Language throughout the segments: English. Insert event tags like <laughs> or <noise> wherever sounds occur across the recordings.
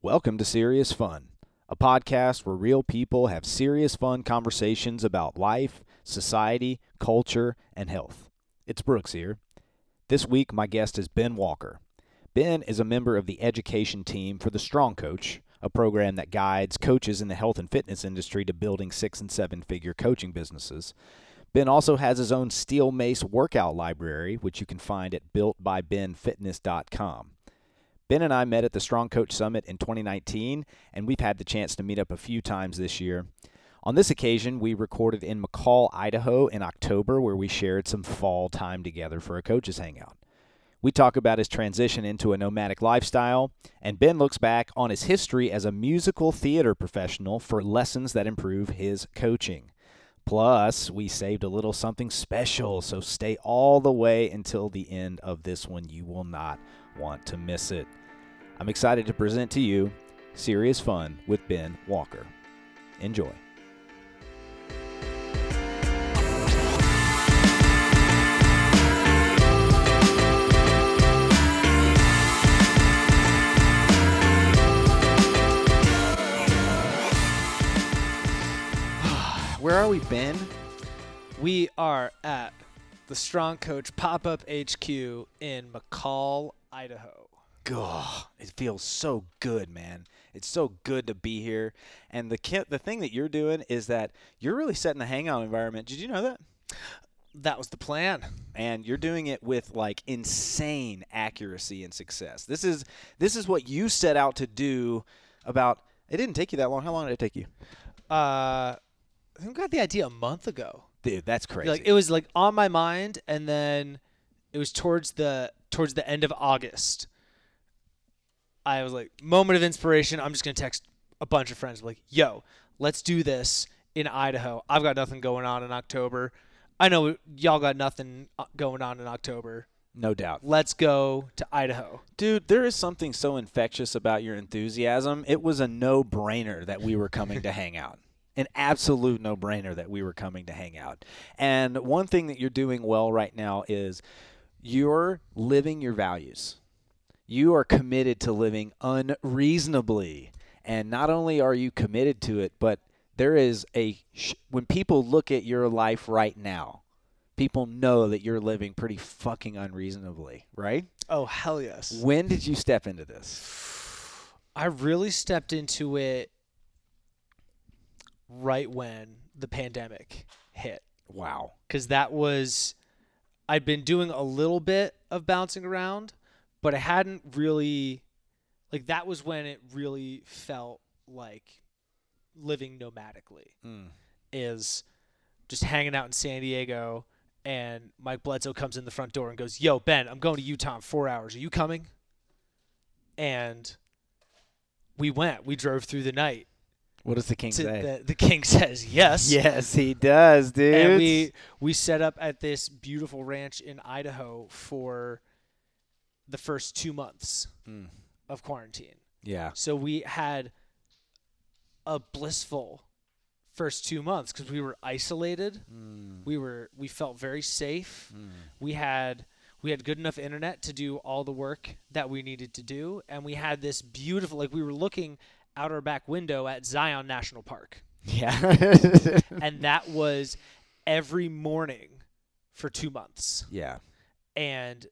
Welcome to Serious Fun, a podcast where real people have serious fun conversations about life, society, culture, and health. It's Brooks here. This week, my guest is Ben Walker. Ben is a member of the education team for the Strong Coach, a program that guides coaches in the health and fitness industry to building six and seven figure coaching businesses. Ben also has his own Steel Mace workout library, which you can find at builtbybenfitness.com. Ben and I met at the Strong Coach Summit in 2019, and we've had the chance to meet up a few times this year. On this occasion, we recorded in McCall, Idaho in October, where we shared some fall time together for a coaches hangout. We talk about his transition into a nomadic lifestyle, and Ben looks back on his history as a musical theater professional for lessons that improve his coaching. Plus, we saved a little something special, so stay all the way until the end of this one. You will not want to miss it. I'm excited to present to you Serious Fun with Ben Walker. Enjoy. <sighs> Where are we, Ben? We are at the Strong Coach Pop Up HQ in McCall, Idaho. God, it feels so good, man. It's so good to be here. And the ki- the thing that you're doing is that you're really setting the hangout environment. Did you know that? That was the plan. And you're doing it with like insane accuracy and success. This is this is what you set out to do. About it didn't take you that long. How long did it take you, Uh, I think we got the idea a month ago. dude? That's crazy. Like it was like on my mind, and then it was towards the towards the end of August. I was like, moment of inspiration. I'm just gonna text a bunch of friends, like, "Yo, let's do this in Idaho. I've got nothing going on in October. I know y'all got nothing uh, going on in October. no doubt. Let's go to Idaho." Dude, there is something so infectious about your enthusiasm. It was a no brainer that we were coming to <laughs> hang out. An absolute no brainer that we were coming to hang out. And one thing that you're doing well right now is you're living your values. You are committed to living unreasonably. And not only are you committed to it, but there is a, sh- when people look at your life right now, people know that you're living pretty fucking unreasonably, right? Oh hell yes! When did you step into this? I really stepped into it right when the pandemic hit. Wow. Because that was, I'd been doing a little bit of bouncing around, but I hadn't really, like, that was when it really felt like living nomadically, Mm. is just hanging out in San Diego. And Mike Bledsoe comes in the front door and goes, Yo, Ben, I'm going to Utah in four hours. Are you coming? And we went. We drove through the night. What does the king to say? the, the king <laughs> says yes. yes, he does, dude. And we we set up at this beautiful ranch in Idaho for the first two months Mm. of quarantine. yeah. So we had a blissful first two months because we were isolated. Mm. We were we felt very safe. Mm. We had we had good enough internet to do all the work that we needed to do, and we had this beautiful like we were looking out our back window at Zion National Park. Yeah. <laughs> and that was every morning for two months. yeah. And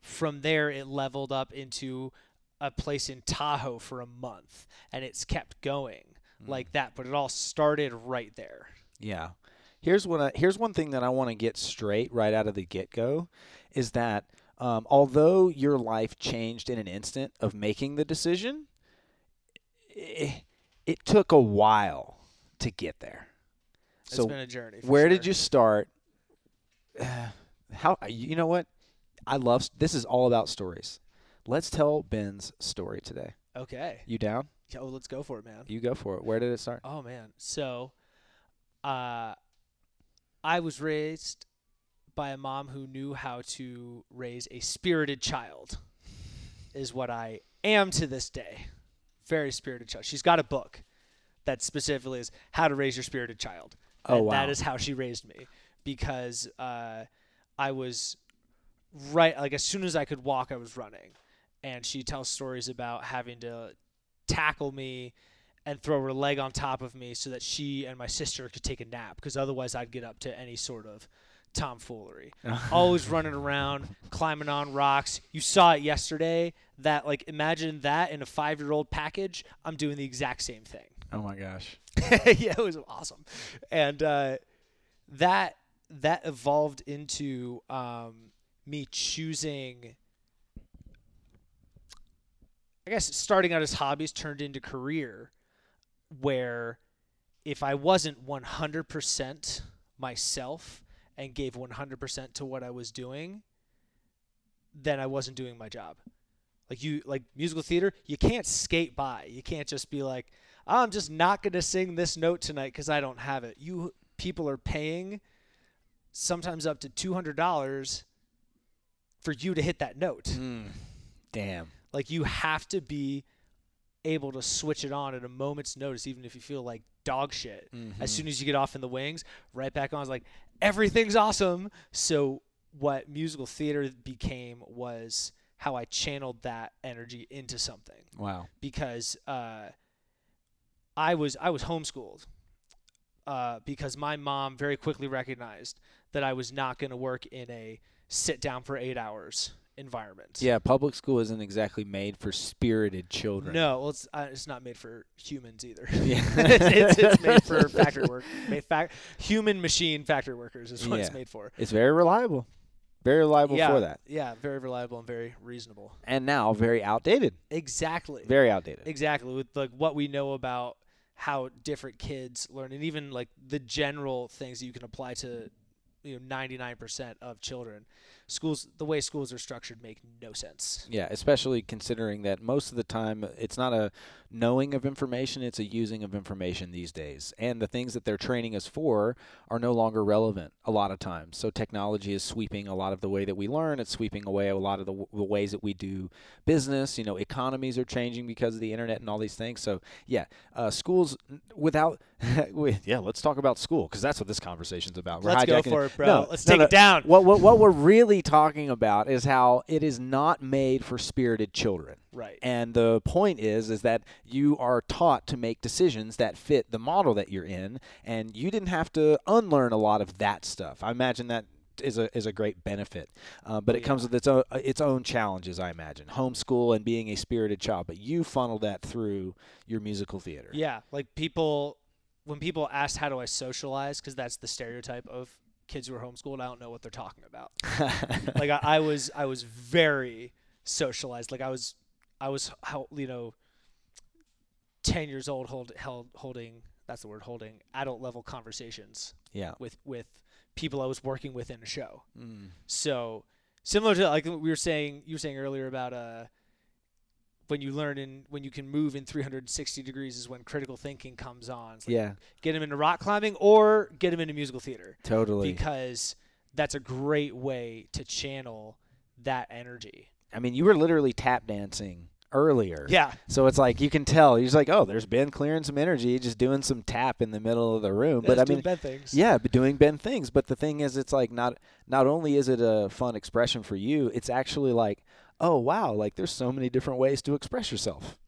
from there, it leveled up into a place in Tahoe for a month, and it's kept going Mm. like that. But it all started right there. Yeah. Here's what I, here's one thing that I want to get straight right out of the get go, is that um, although your life changed in an instant of making the decision, it, it took a while to get there. It's So been a journey. where did you start? <sighs> How you know what? I love this is all about stories. Let's tell Ben's story today. Okay. You down? Oh, let's go for it, man. You go for it. Where did it start? Oh man. So, uh, I was raised by a mom who knew how to raise a spirited child. Is what I am to this day. Very spirited child. She's got a book that specifically is how to raise your spirited child. Oh, and wow. That is how she raised me because uh, I was right like as soon as I could walk, I was running, and she tells stories about having to tackle me and throw her leg on top of me so that she and my sister could take a nap because otherwise I'd get up to any sort of tomfoolery. <laughs> Always running around, climbing on rocks. You saw it yesterday. That like imagine that in a five year old package. I'm doing the exact same thing. <laughs> Oh my gosh. yeah, it was awesome, and uh, that that evolved into um, me choosing. I guess starting out as hobbies turned into career, where if I wasn't 100% myself and gave 100% to what I was doing, then I wasn't doing my job. Like you like musical theater, you can't skate by. You can't just be like, I'm just not going to sing this note tonight because I don't have it. You people are paying sometimes up to $200 for you to hit that note. Mm, damn. Like you have to be able to switch it on at a moment's notice, even if you feel like dog shit. Mm-hmm. As soon as you get off in the wings, right back on. It's like everything's awesome. So what musical theater became was how I channeled that energy into something Wow. because uh, I was I was homeschooled uh, because my mom very quickly recognized that I was not going to work in a sit down for eight hours environment. Yeah, public school isn't exactly made for spirited children. No, well, it's uh, it's not made for humans either. <laughs> Yeah. <laughs> it's, it's, it's made for <laughs> factory work. Fac- human machine factory workers is what it's made for. It's very reliable. Very reliable yeah, for that. Yeah, very reliable and very reasonable. And now very outdated. Exactly. Very outdated. Exactly. With like what we know about how different kids learn and even like the general things that you can apply to you know 99% of children. Schools the way schools are structured make no sense. Yeah, especially considering that most of the time it's not a knowing of information, it's a using of information these days. And the things that they're training us for are no longer relevant a lot of times. So technology is sweeping a lot of the way that we learn, it's sweeping away a lot of the, w- the ways that we do business. You know, economies are changing because of the internet and all these things. So, yeah, uh, schools without <laughs> yeah, let's talk about school because that's what this conversation's about. We're Let's go for it, bro. No, Let's no, take no. it down. What, what what we're really talking about is how it is not made for spirited children. Right. And the point is is that you are taught to make decisions that fit the model that you're in and you didn't have to unlearn a lot of that stuff. I imagine that is a is a great benefit. Uh, but it Yeah. comes with its own its own challenges, I imagine. Homeschool and being a spirited child, but you funnel that through your musical theater. Yeah, like people when people ask how do I socialize cuz that's the stereotype of kids who are homeschooled, I don't know what they're talking about. <laughs> like I, I was I was very socialized. Like I was I was how you know 10 years old hold, held holding that's the word holding adult level conversations yeah. with with people I was working with in a show. Mm. So similar to like we were saying you were saying earlier about uh when you learn in when you can move in 360 degrees is when critical thinking comes on. Like Yeah, get him into rock climbing or get him into musical theater totally. because that's a great way to channel that energy. I mean, you were literally tap dancing earlier. Yeah. So it's like you can tell. He's like, oh, there's Ben clearing some energy, just doing some tap in the middle of the room. but I mean, bad things. yeah, but doing Ben things. But the thing is, it's like not not only is it a fun expression for you, it's actually like, oh wow, like there's so many different ways to express yourself.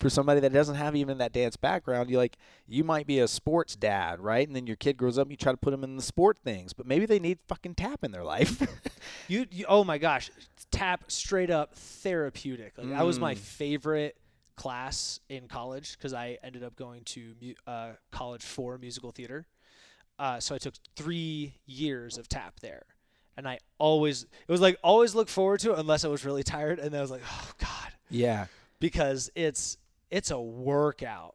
For somebody that doesn't have even that dance background, you like you might be a sports dad, right? And then your kid grows up, and you try to put them in the sport things, but maybe they need fucking tap in their life. <laughs> You, you oh my gosh, tap straight up therapeutic. Like that was my Mm. favorite class in college because I ended up going to mu- uh, college for musical theater. Uh, so I took three years of tap there, and I always it was like always look forward to it unless I was really tired, and then I was like, oh god, yeah, because it's it's a workout,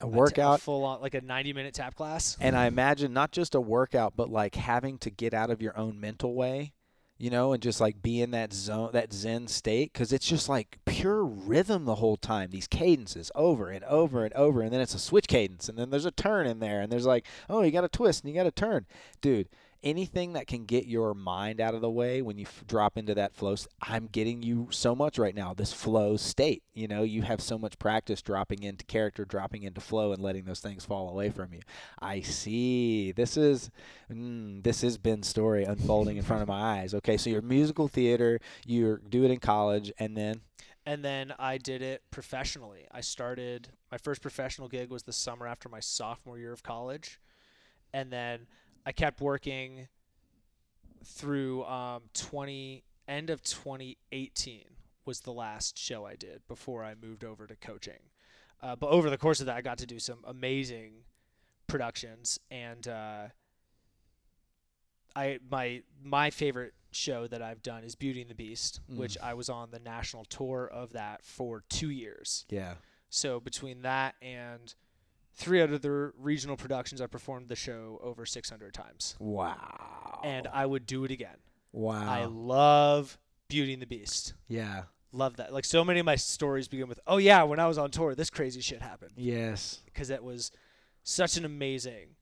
a workout. full on like a ninety minute tap class. And I imagine not just a workout, but like having to get out of your own mental way, you know, and just like be in that zone, that Zen state, because it's just like pure rhythm the whole time. These cadences over and over and over, and then it's a switch cadence, and then there's a turn in there, and there's like, oh, you got a twist and you got a turn, dude. Anything that can get your mind out of the way when you f- drop into that flow, I'm getting you so much right now. This flow state, you know, you have so much practice dropping into character, dropping into flow, and letting those things fall away from you. I see. This is mm, this is Ben's story unfolding in front of my <laughs> eyes. Okay, so you're musical theater, you do it in college, and then and then I did it professionally. I started my first professional gig was the summer after my sophomore year of college, and then I kept working through um, 20 end of 2018 was the last show I did before I moved over to coaching. Uh, but over the course of that, I got to do some amazing productions, and uh, I my my favorite show that I've done is Beauty and the Beast, Mm. which I was on the national tour of that for two years. Yeah. So between that and three other regional productions, I performed the show over 600 times, Wow. and I would do it again. wow. I love Beauty and the Beast. yeah. Love that. Like so many of my stories begin with, "Oh yeah, when I was on tour, this crazy shit happened," Yes. because it was such an amazing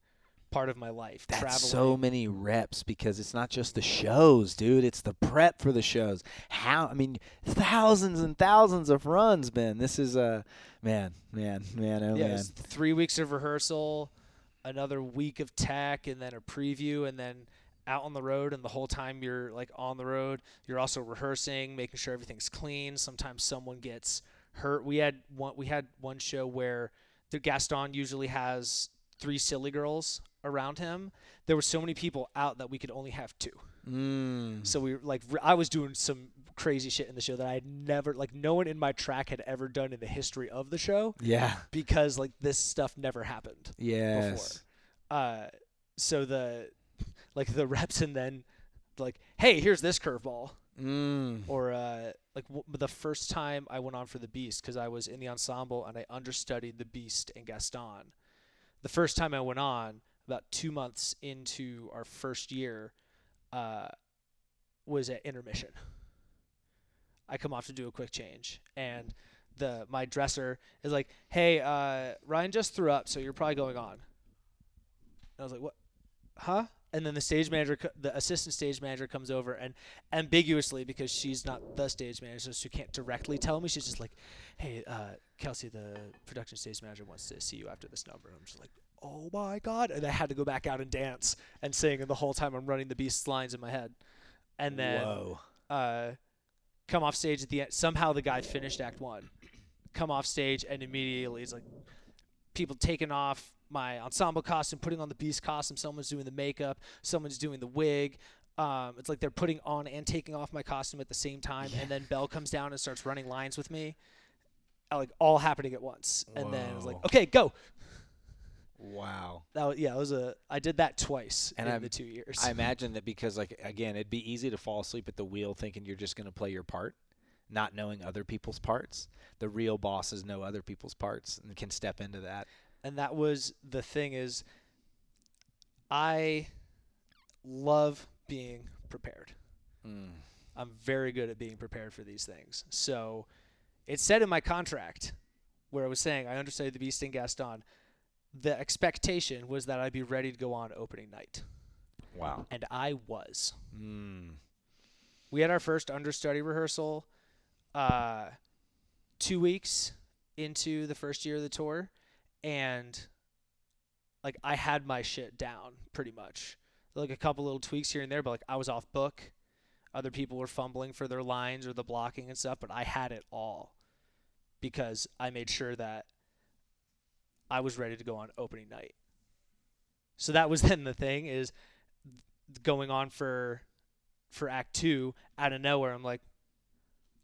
part of my life. That's traveling. so many reps because it's not just the shows, dude. It's the prep for the shows. How I mean, thousands and thousands of runs, Ben. This is a man, man, man, oh yeah, man. three weeks of rehearsal, another week of tech, and then a preview, and then out on the road. And the whole time you're like on the road, you're also rehearsing, making sure everything's clean. Sometimes someone gets hurt. We had one. We had one show where the Gaston usually has three silly girls around him. There were so many people out that we could only have two. Mm. So we were like, I was doing some crazy shit in the show that I had never, like, no one in my track had ever done in the history of the show Yeah. because like this stuff never happened Yes. before. Uh, so the like the <laughs> reps and then like, hey, here's this curveball, Mm. or uh, like w- the first time I went on for the Beast because I was in the ensemble and I understudied the Beast and Gaston. The first time I went on, about two months into our first year, uh, was at intermission. I come off to do a quick change, and the my dresser is like, "Hey, uh, Ryan just threw up, so you're probably going on." And I was like, "What? Huh?" And then the stage manager, the assistant stage manager, comes over and ambiguously, because she's not the stage manager, so she can't directly tell me. She's just like, "Hey, uh, Kelsey, the production stage manager wants to see you after this number." I'm just like, "Oh my god!" And I had to go back out and dance and sing, and the whole time I'm running the Beast's lines in my head. And then Whoa. uh, come off stage at the end. Somehow the guy finished Act One. Come off stage and immediately it's like people taking off my ensemble costume, putting on the beast costume. Someone's doing the makeup. Someone's doing the wig. Um, it's like they're putting on and taking off my costume at the same time. And then Belle comes down and starts running lines with me, uh, like all happening at once. And then it's like, okay, go. Wow. That was, yeah, it was a. I did that twice And in I'm- the two years. I imagine that because, like, again, it'd be easy to fall asleep at the wheel thinking you're just going to play your part, not knowing other people's parts. The real bosses know other people's parts and can step into that. and that was the thing is I love being prepared. Mm. I'm very good at being prepared for these things. So it said in my contract where I was saying I understudied the Beast and Gaston. The expectation was that I'd be ready to go on opening night, Wow. and I was. Mm. We had our first understudy rehearsal uh, two weeks into the first year of the tour, and like I had my shit down pretty much. Like a couple little tweaks here and there, but like I was off book. Other people were fumbling for their lines or the blocking and stuff, but I had it all because I made sure that I was ready to go on opening night. So that was <laughs> then the thing is going on for for act 2 out of nowhere I'm like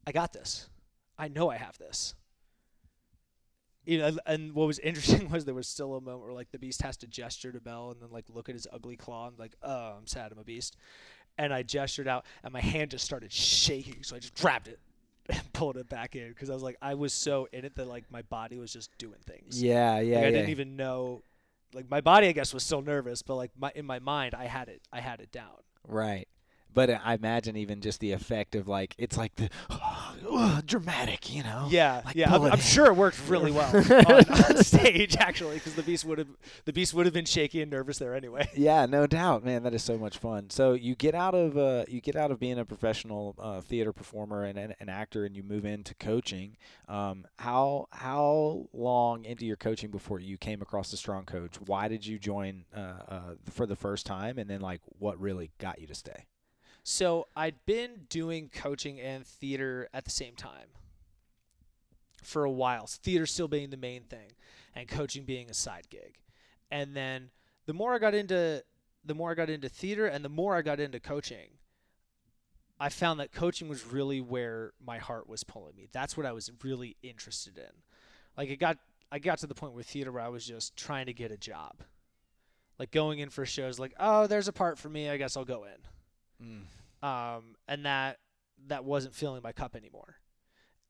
I got this. I know I have this. You know, and what was <laughs> interesting was there was still a moment where like the beast has to gesture to Belle and then like look at his ugly claw and like, oh, I'm sad, I'm a beast. And I gestured out and my hand just started shaking, so I just grabbed it <laughs> pulled it back in because I was like, I was so in it that like my body was just doing things. Yeah, yeah, Like, I yeah. didn't even know. Like my body, I guess, was still nervous, but like my in my mind, I had it. I had it down. Right. But uh, I imagine even just the effect of like it's like the <sighs> dramatic, you know. Yeah, like yeah. I'm, I'm sure it worked really well <laughs> on, on stage, actually, because the beast would have the beast would have been shaky and nervous there anyway. <laughs> Yeah, no doubt, man. That is so much fun. So you get out of uh, you get out of being a professional uh, theater performer and an, an actor, and you move into coaching. Um, how how long into your coaching before you came across the Strong Coach? Why did you join uh, uh, for the first time, and then like what really got you to stay? So I'd been doing coaching and theater at the same time. for a while. Theater still being the main thing, and coaching being a side gig. And then the more I got into the more I got into theater, and the more I got into coaching, I found that coaching was really where my heart was pulling me. That's what I was really interested in. Like it got I got to the point with theater where I was just trying to get a job. Like going in for shows like, "Oh, there's a part for me. I guess I'll go in." Um and that that wasn't filling my cup anymore.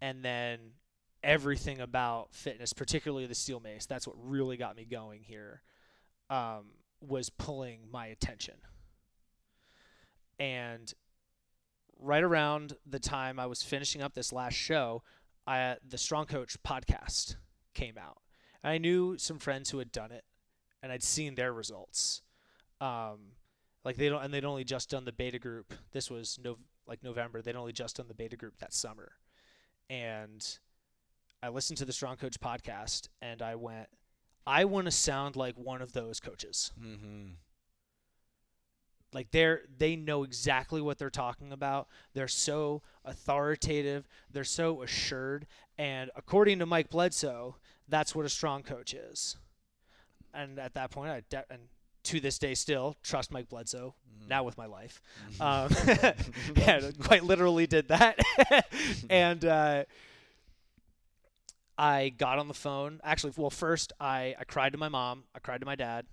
And then everything about fitness, particularly the steel mace, that's what really got me going here. Um was pulling my attention. And right around the time I was finishing up this last show, I, the Strong Coach podcast came out. And I knew some friends who had done it, and I'd seen their results. Um, like they don't, and they'd only just done the beta group. This was no, like November. They'd only just done the beta group that summer, and I listened to the Strong Coach podcast, and I went, I want to sound like one of those coaches. Mm-hmm. Like they're they know exactly what they're talking about. They're so authoritative. They're so assured. And according to Mike Bledsoe, that's what a strong coach is. And at that point, I de- and to this day still trust Mike Bledsoe. Now with my life, um, <laughs> yeah, quite literally did that. <laughs> and uh, I got on the phone. Actually, well, first I I cried to my mom. I cried to my dad.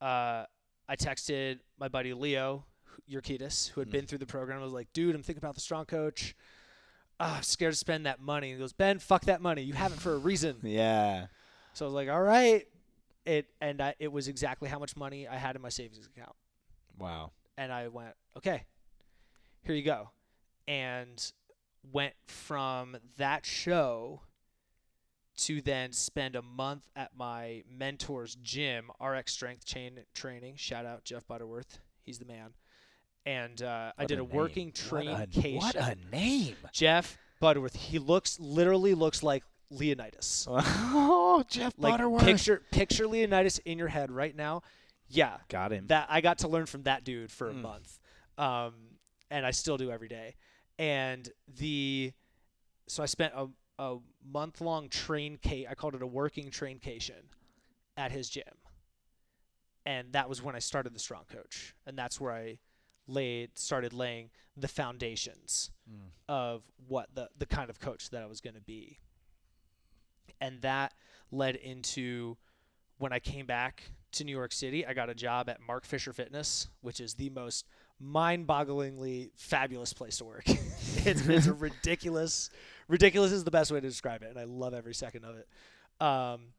Uh, I texted my buddy Leo Urquidis, who had Mm. been through the program. I was like, dude, I'm thinking about the strong coach. Ah, I'm scared to spend that money. And he goes, Ben, fuck that money. You have it for a reason. <laughs> Yeah. so I was like, all right. It and I, it was exactly how much money I had in my savings account. Wow. And I went, okay, here you go. And went from that show to then spend a month at my mentor's gym, RX Strength Chain Training. Shout out Jeff Butterworth. He's the man. And uh, I did a, name. working a- traincation. What a name. Jeff Butterworth. He looks literally looks like Leonidas. <laughs> oh, Jeff Like Butterworth. picture picture Leonidas in your head right now. Yeah, Got him. that I got to learn from that dude for a Mm. month, um, and I still do every day. And the so I spent a, a month long train ca- I called it a working traincation at his gym, and that was when I started the strong coach, and that's where I laid started laying the foundations Mm. of what the the kind of coach that I was going to be. And that led into when I came back to New York City, I got a job at Mark Fisher Fitness, which is the most mind-bogglingly fabulous place to work. <laughs> it's, it's a <laughs> ridiculous, ridiculous is the best way to describe it, and I love every second of it. Um,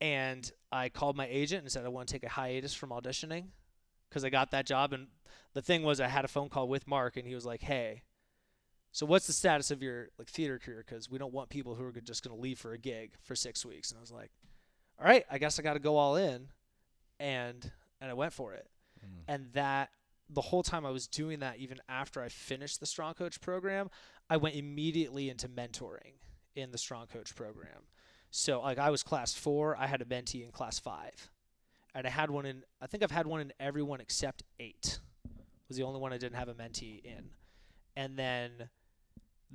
and I called my agent and said I want to take a hiatus from auditioning because I got that job. And the thing was, I had a phone call with Mark, and he was like, "Hey, so what's the status of your like theater career? Because we don't want people who are just going to leave for a gig for six weeks." And I was like, "All right, I guess I got to go all in," and and I went for it. Mm. And that the whole time I was doing that, even after I finished the Strong Coach program, I went immediately into mentoring in the Strong Coach program. So like I was class four, I had a mentee in class five, and I had one in. I think I've had one in everyone except eight. Was the only one I didn't have a mentee in, and then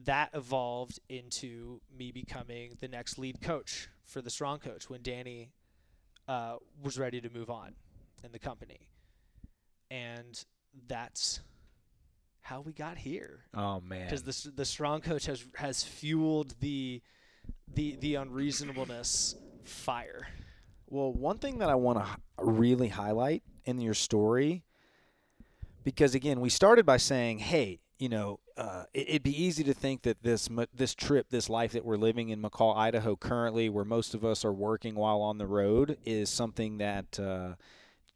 that evolved into me becoming the next lead coach for the Strong Coach when Danny uh, was ready to move on in the company, and that's how we got here Oh man. because the the strong coach has has fueled the the the unreasonableness fire. Well, one thing that I want to really highlight in your story, because again, we started by saying, "Hey, you know, uh, it, it'd be easy to think that this this trip, this life that we're living in McCall, Idaho, currently, where most of us are working while on the road, is something that." Uh,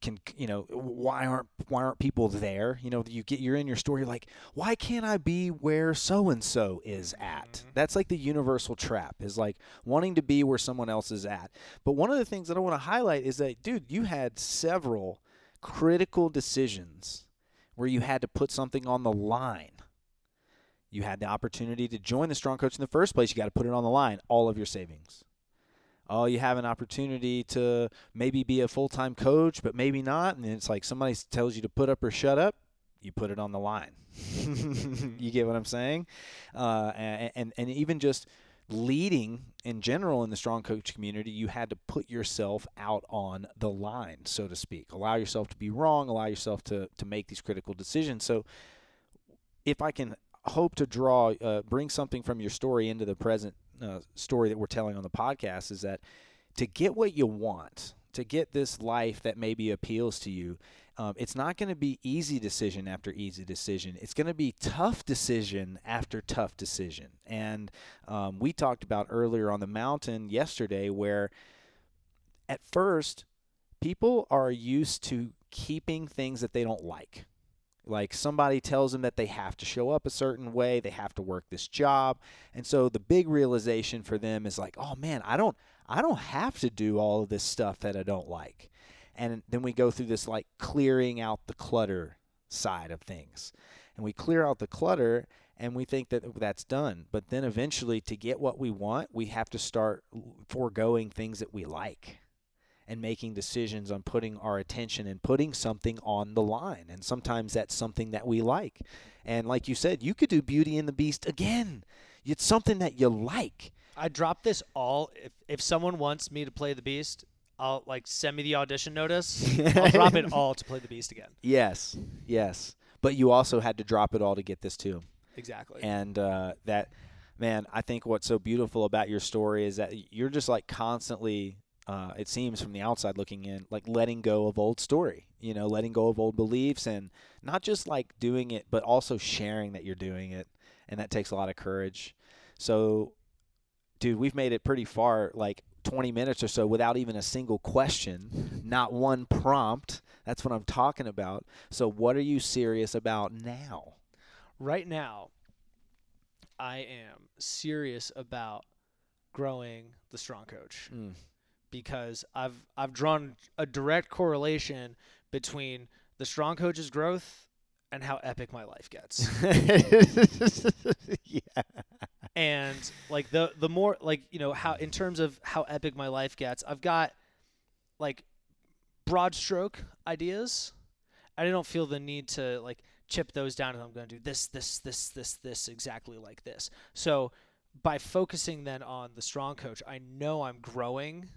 can you know why aren't why aren't people there you know you get you're in your story you're like why can't i be where so and so is at Mhm. that's like the universal trap is like wanting to be where someone else is at but one of the things that I want to highlight is that, dude, you had several critical decisions where you had to put something on the line. You had the opportunity to join the Strong Coach in the first place. You got to put it on the line, all of your savings. Oh, you have an opportunity to maybe be a full time coach, but maybe not. And it's like somebody tells you to put up or shut up, you put it on the line. <laughs> you get what I'm saying? Uh, and, and, and even just leading in general in the strong coach community, you had to put yourself out on the line, so to speak. Allow yourself to be wrong, allow yourself to, to make these critical decisions. So, if I can hope to draw, uh, bring something from your story into the present uh, story that we're telling on the podcast, is that to get what you want, to get this life that maybe appeals to you, um, it's not going to be easy decision after easy decision. It's going to be tough decision after tough decision. And um, we talked about earlier on the mountain yesterday where at first people are used to keeping things that they don't like. Like somebody tells them that they have to show up a certain way, they have to work this job. And so the big realization for them is like, "Oh man, I don't I don't have to do all of this stuff that I don't like." And then we go through this like clearing out the clutter side of things. And we clear out the clutter and we think that that's done. But then eventually, to get what we want, we have to start foregoing things that we like and making decisions on putting our attention and putting something on the line. And sometimes that's something that we like. And like you said, you could do Beauty and the Beast again. It's something that you like. I drop this all if if someone wants me to play the Beast, I'll like send me the audition notice. I'll drop it all to play the Beast again. <laughs> Yes, yes. But you also had to drop it all to get this too. Exactly. And uh, that, man, I think what's so beautiful about your story is that you're just like constantly. Uh, it seems from the outside looking in, like letting go of old story, you know, letting go of old beliefs, and not just like doing it, but also sharing that you're doing it, and that takes a lot of courage. So, dude, we've made it pretty far. Like 20 minutes or so without even a single question, not one prompt. That's what I'm talking about. So, what are you serious about now? Right now, I am serious about growing the strong coach Mm. Because I've I've drawn a direct correlation between the strong coach's growth and how epic my life gets. <laughs> yeah. and like the the more like you know how in terms of how epic my life gets i've got like broad stroke ideas i don't feel the need to like chip those down and i'm going to do this this this this this exactly like this so by focusing then on the strong coach i know i'm growing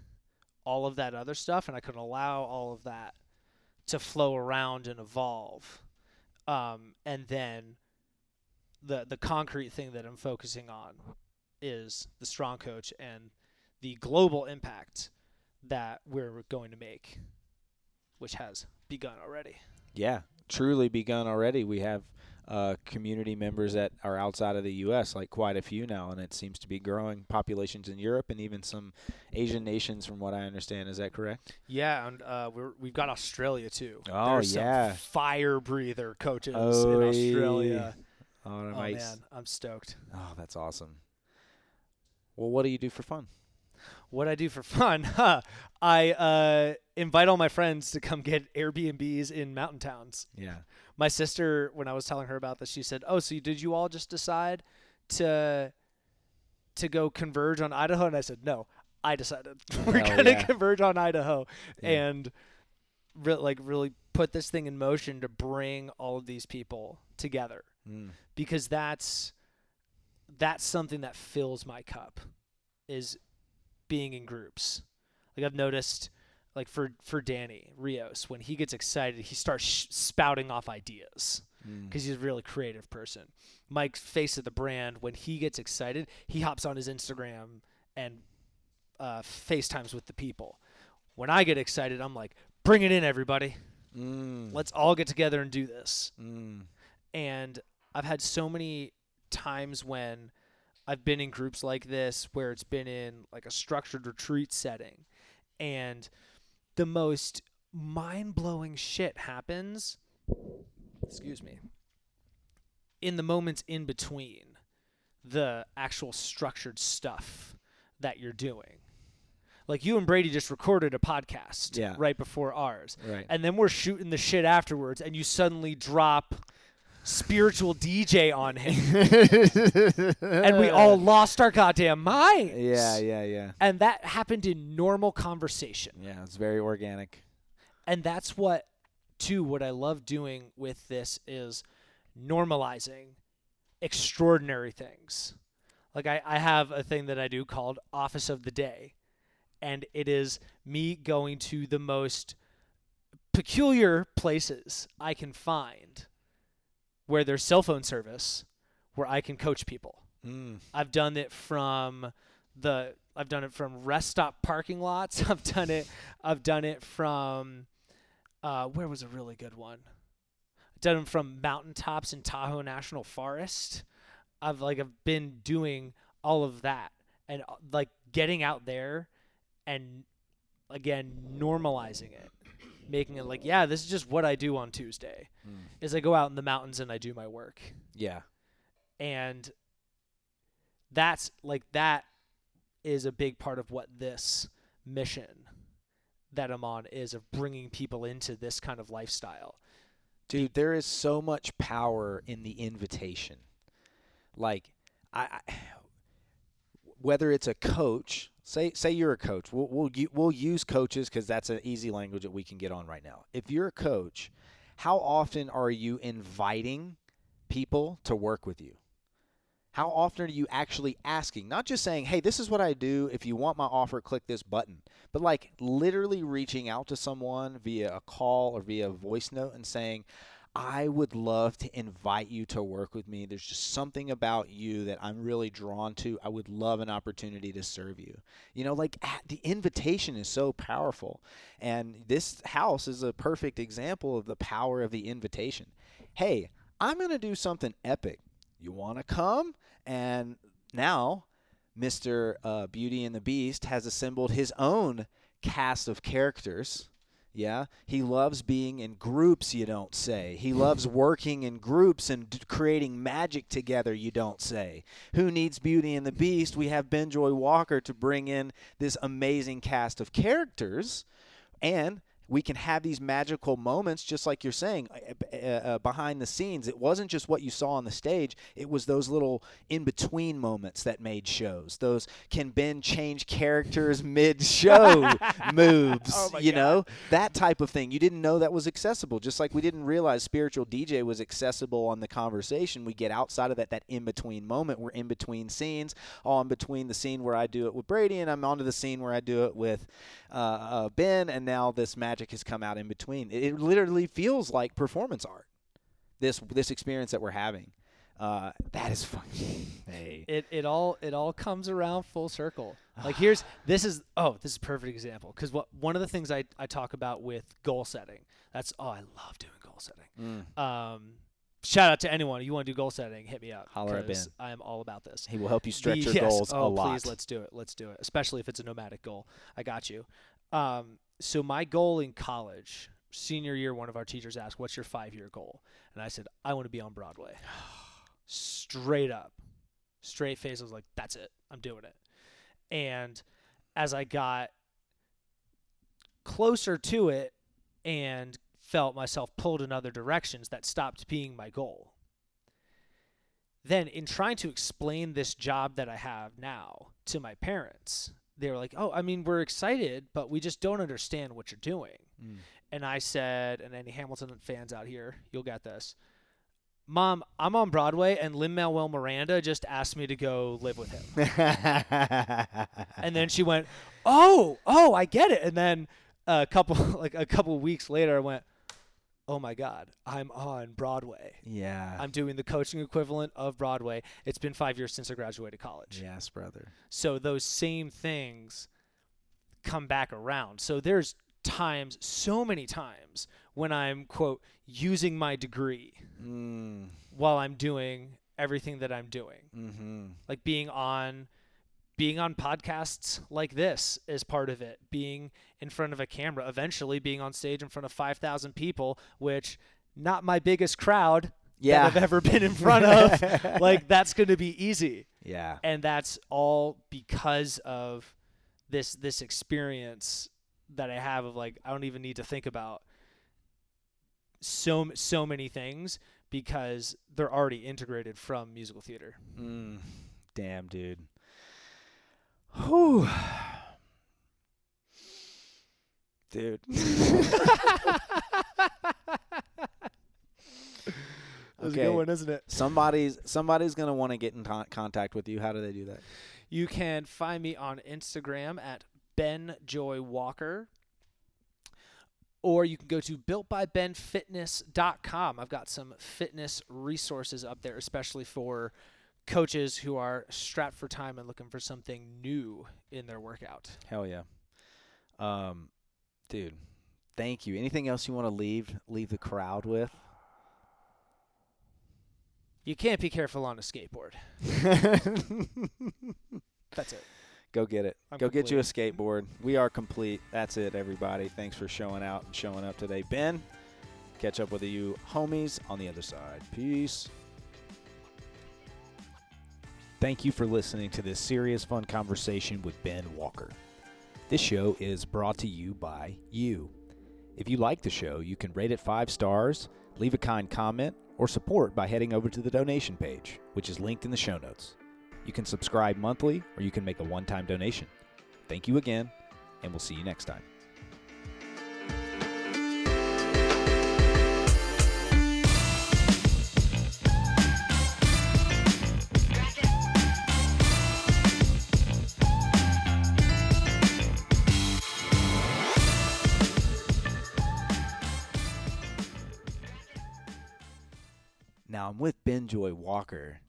all of that other stuff and i can allow all of that to flow around and evolve um, and then the the concrete thing that I'm focusing on is the strong coach and the global impact that we're going to make, which has begun already. Yeah, truly begun already. We have uh, community members that are outside of the U.S., like quite a few now, and it seems to be growing populations in Europe and even some Asian nations, from what I understand. Is that correct? Yeah, and uh, we're we've got Australia too. Oh, There's some yeah. fire breather coaches Oh, in Australia. Oh, Oh nice. man, I'm stoked. Oh, that's awesome. Well, what do you do for fun? What I do for <laughs> fun? Huh. I uh, invite all my friends to come get Airbnbs in mountain towns. Yeah. my sister when I was telling her about this, she said, "Oh, so did you all just decide to to go converge on Idaho?" And I said, "No, I decided <laughs> we're Oh, gonna yeah. converge on Idaho Yeah. and re- like really put this thing in motion to bring all of these people together Mm. because that's that's something that fills my cup is being in groups. Like I've noticed like for for Danny Rios when he gets excited he starts sh- spouting off ideas Mm. because he's a really creative person. Mike face of the brand when he gets excited he hops on his Instagram and uh, FaceTimes with the people. When I get excited I'm like bring it in everybody. Mm. Let's all get together and do this Mm. and I've had so many times when I've been in groups like this where it's been in like a structured retreat setting and the most mind-blowing shit happens excuse me in the moments in between the actual structured stuff that you're doing like you and Brady just recorded a podcast Yeah. right before ours Right. and then we're shooting the shit afterwards, and you suddenly drop spiritual DJ on him, <laughs> and we all lost our goddamn minds. Yeah, yeah, yeah. And that happened in normal conversation. Yeah, it's very organic. And that's what, too, what I love doing with this is normalizing extraordinary things. Like I, I have a thing that I do called Office of the Day. And it is me going to the most peculiar places I can find where there's cell phone service where I can coach people. Mm. I've done it from the I've done it from rest stop parking lots. <laughs> I've done it I've done it from uh, where was a really good one? I've done them from mountaintops in Tahoe National Forest. I've like I've been doing all of that and uh, like getting out there and again normalizing it making it like yeah this is just what i do on tuesday Mm. is i go out in the mountains and i do my work Yeah. and that's like that is a big part of what this mission that i'm on is of bringing people into this kind of lifestyle Dude, there is so much power in the invitation. Like, I, I whether it's a coach, say say you're a coach, we'll we'll, we'll use coaches because that's an easy language that we can get on right now. If you're a coach, how often are you inviting people to work with you? How often are you actually asking? Not just saying, "Hey, this is what I do. If you want my offer, click this button." But like literally reaching out to someone via a call or via a voice note and saying, I would love to invite you to work with me. There's just something about you that I'm really drawn to. I would love an opportunity to serve you. You know, like ah, the invitation is so powerful. And this house is a perfect example of the power of the invitation. Hey, I'm going to do something epic. You want to come? And now, Mr. Uh, Beauty and the Beast has assembled his own cast of characters. Yeah, he loves being in groups, you don't say. He loves <laughs> working in groups and d- creating magic together, you don't say. Who needs Beauty and the Beast? We have Benjoy Walker to bring in this amazing cast of characters, and we can have these magical moments, just like you're saying, uh, uh, behind the scenes. It wasn't just what you saw on the stage, it was those little in between moments that made shows. Those can Ben change characters mid show <laughs> moves, Oh you God. know? That type of thing. You didn't know that was accessible, just like we didn't realize spiritual DJ was accessible on the conversation. We get outside of that, that in between moment. We're in between scenes, all in between the scene where I do it with Brady, and I'm onto the scene where I do it with uh, uh, Ben, and now this magic has come out in between. It, it literally feels like performance art. This this experience that we're having, uh, that is fucking. <laughs> Hey, it, it all it all comes around full circle <sighs> like here's this is oh this is a perfect example because what one of the things I, I talk about with goal setting that's oh i love doing goal setting Mm. um shout out to anyone you want to do goal setting hit me up Holler at Ben. i am all about this he will help you stretch The- your yes, goals oh, a lot. please let's do it let's do it especially if it's a nomadic goal i got you um so my goal in college senior year one of our teachers asked what's your five year goal? And i said i want to be on broadway. <sighs> Straight up. Straight face i was like that's it. I'm doing it. And as i got closer to it and felt myself pulled in other directions that stopped being my goal. Then in trying to explain this job that i have now to my parents they were like oh i mean we're excited but we just don't understand what you're doing Mm. and I said, and any Hamilton fans out here, you'll get this. Mom, I'm on Broadway, and Lin Manuel Miranda just asked me to go live with him. <laughs> and then she went, "Oh, oh, I get it." And then a couple, <laughs> like a couple weeks later, I went, "Oh my God, I'm on Broadway. yeah, I'm doing the coaching equivalent of Broadway. It's been five years since I graduated college." yes, brother. So those same things come back around. So there's times, so many times, when I'm, quote, using my degree Mm. while I'm doing everything that I'm doing. Mm-hmm. Like being on being on podcasts like this is part of it. Being in front of a camera, eventually being on stage in front of 5,000 people, which not my biggest crowd Yeah. that I've ever been in front of. <laughs> like that's going to be easy Yeah. and that's all because of this this experience that I have of like I don't even need to think about so so many things because they're already integrated from musical theater. Mm. Damn, dude. Whew. Dude. <laughs> was Okay. a good one, isn't it? Somebody's somebody's gonna want to get in con- contact with you. How do they do that? You can find me on Instagram at Ben Joy Walker. Or you can go to builtbybenfitness.com. I've got some fitness resources up there, especially for coaches who are strapped for time and looking for something new in their workout. Hell yeah. Um, dude, thank you. Anything else you want to leave leave the crowd with? You can't be careful on a skateboard. <laughs> That's it. Go get it. I'm Go get you a skateboard. We are complete. That's it, everybody. Thanks for showing out and showing up today. Ben, catch up with you homies on the other side. Peace. Thank you for listening to this serious, fun conversation with Ben Walker. This show is brought to you by you. If you like the show, you can rate it five stars, leave a kind comment, or support by heading over to the donation page, which is linked in the show notes. You can subscribe monthly or you can make a one time donation. Thank you again, and we'll see you next time. I'm with Ben Joy Walker,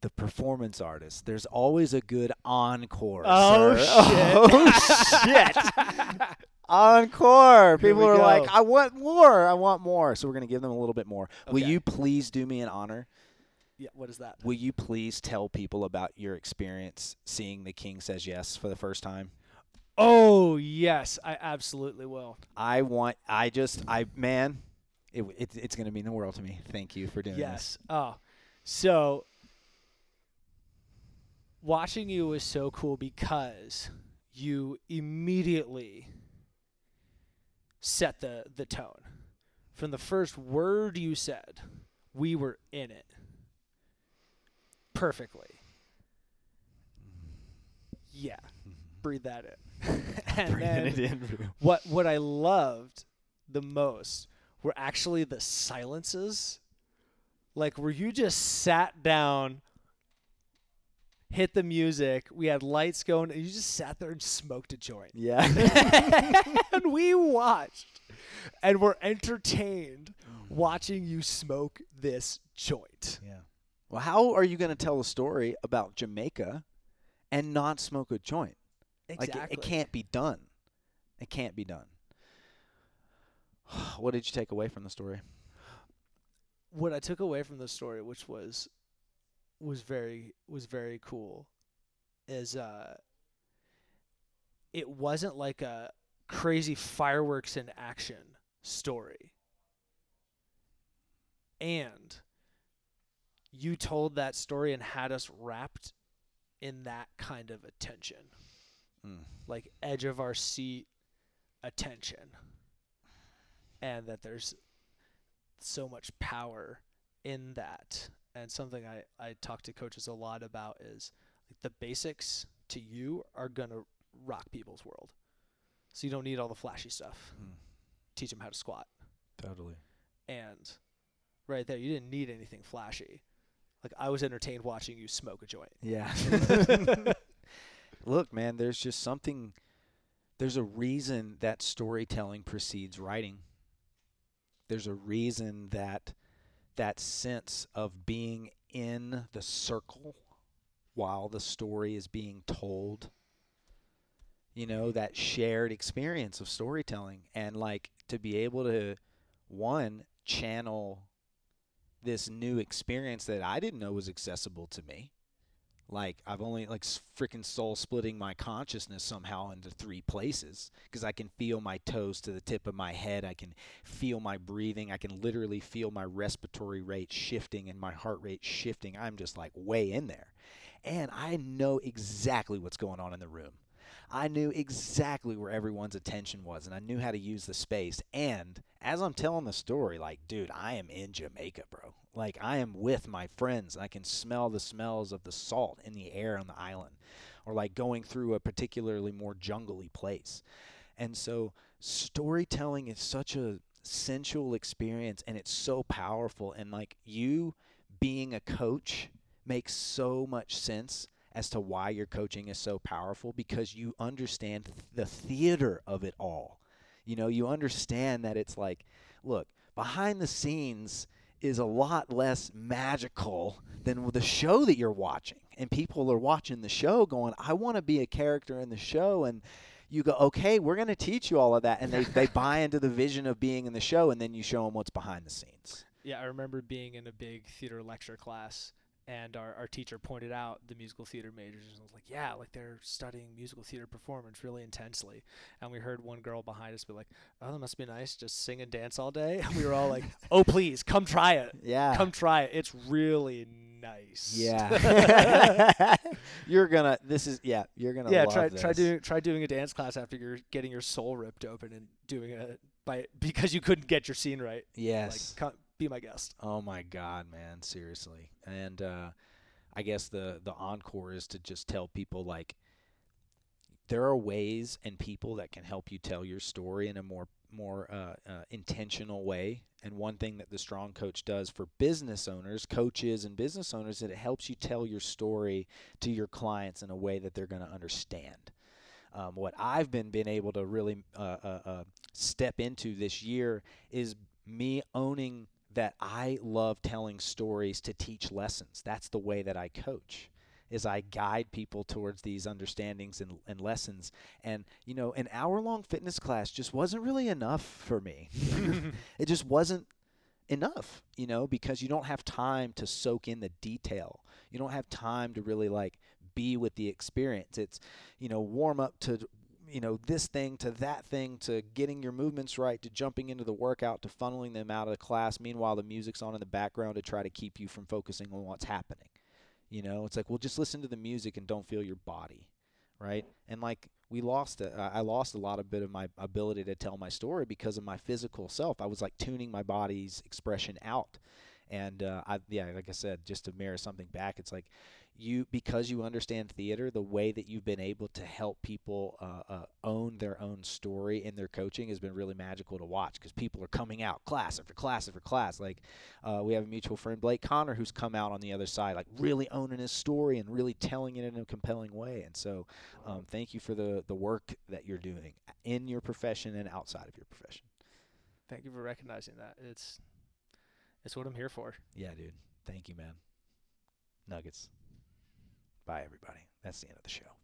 the performance artist. There's always a good encore. Oh, sir. shit. <laughs> Oh shit! <laughs> encore. Here People are like. I want more. I want more. So we're gonna give them a little bit more. Will you please do me an honor? Yeah, what is that? Will you please tell people about your experience seeing The King Says Yes for the first time? Oh, yes, I absolutely will. I want. I just. I man. It, it, it's going to mean the world to me. Thank you for doing this. Yes. Oh, so watching you was so cool because you immediately set the the tone. From the first word you said, we were in it perfectly. Yeah, mm-hmm. breathe that in. <laughs> <laughs> and then it in. what what I loved the most were actually the silences. Like where you just sat down, hit the music, we had lights going, and you just sat there and smoked a joint. Yeah. <laughs> and we watched and were entertained mm. watching you smoke this joint. Yeah. Well, how are you going to tell a story about Jamaica and not smoke a joint? Exactly. Like it, it can't be done. It can't be done. <sighs> What did you take away from the story? what I took away from the story, which was was very was very cool, is uh it wasn't like a crazy fireworks in action story. And you told that story and had us wrapped in that kind of attention. Mm. Like edge of our seat attention. And that there's so much power in that. And something I, I talk to coaches a lot about is like the basics to you are gonna rock people's world. So you don't need all the flashy stuff. Mm. Teach them how to squat. Totally. And right there, you didn't need anything flashy. Like I was entertained watching you smoke a joint. Yeah. <laughs> <laughs> Look, man, there's just something there's a reason that storytelling precedes writing. There's a reason that that sense of being in the circle while the story is being told. You know, mm-hmm. that shared experience of storytelling and like to be able to one channel this new experience that I didn't know was accessible to me. Like I've only like freaking soul splitting my consciousness somehow into three places because I can feel my toes to the tip of my head. I can feel my breathing. I can literally feel my respiratory rate shifting and my heart rate shifting. I'm just like way in there. And I know exactly what's going on in the room. I knew exactly where everyone's attention was and I knew how to use the space. And as I'm telling the story, like, dude, I am in Jamaica, bro. Like, I am with my friends. I can smell the smells of the salt in the air on the island, or like going through a particularly more jungly place. And so, storytelling is such a sensual experience and it's so powerful and like you being a coach makes so much sense as to why your coaching is so powerful because you understand the theater of it all. You know, you understand that it's like, look, behind the scenes is a lot less magical than the show that you're watching. And people are watching the show going, I want to be a character in the show. And you go, okay, we're going to teach you all of that. And they, they <laughs> buy into the vision of being in the show. And then you show them what's behind the scenes. Yeah, I remember being in a big theater lecture class and our, our teacher pointed out the musical theater majors and was like, yeah, like they're studying musical theater performance really intensely. And we heard one girl behind us be like, oh, that must be nice, just sing and dance all day. <laughs> And we were all like, <laughs> oh, please, come try it. Yeah. Come try it. It's really nice. Yeah. <laughs> you're gonna. This is yeah. You're gonna. yeah, love try this. try doing try doing a dance class after you're getting your soul ripped open and doing it by because you couldn't get your scene right. Yes. Like, come, be my guest. Oh my God, man! Seriously, and uh, I guess the the encore is to just tell people like there are ways and people that can help you tell your story in a more more uh, uh, intentional way. And one thing that the Strong Coach does for business owners, coaches, and business owners, is it helps you tell your story to your clients in a way that they're going to understand. Um, what I've been been able to really uh, uh, uh, step into this year is me owning that I love telling stories to teach lessons. That's the way that I coach. Is I guide people towards these understandings and, and lessons. And, you know, an hour long fitness class just wasn't really enough for me. <laughs> it just wasn't enough, you know, because you don't have time to soak in the detail. You don't have time to really like be with the experience. It's, you know, warm up to you know this thing to that thing to getting your movements right to jumping into the workout to funneling them out of the class. Meanwhile the music's on in the background to try to keep you from focusing on what's happening. You know it's like well just listen to the music and don't feel your body right? And like we lost a, i lost a lot of bit of my ability to tell my story because of my physical self. I was like tuning my body's expression out and uh, I, yeah like i said just to mirror something back it's like you because you understand theater the way that you've been able to help people uh, uh, own their own story in their coaching has been really magical to watch because people are coming out class after class after class. Like uh, we have a mutual friend blake connor who's come out on the other side like really owning his story and really telling it in a compelling way. And so um, thank you for the, the work that you're doing in your profession and outside of your profession. Thank you for recognizing that. It's it's what I'm here for. yeah dude. Thank you man. Nuggets. Bye everybody. That's the end of the show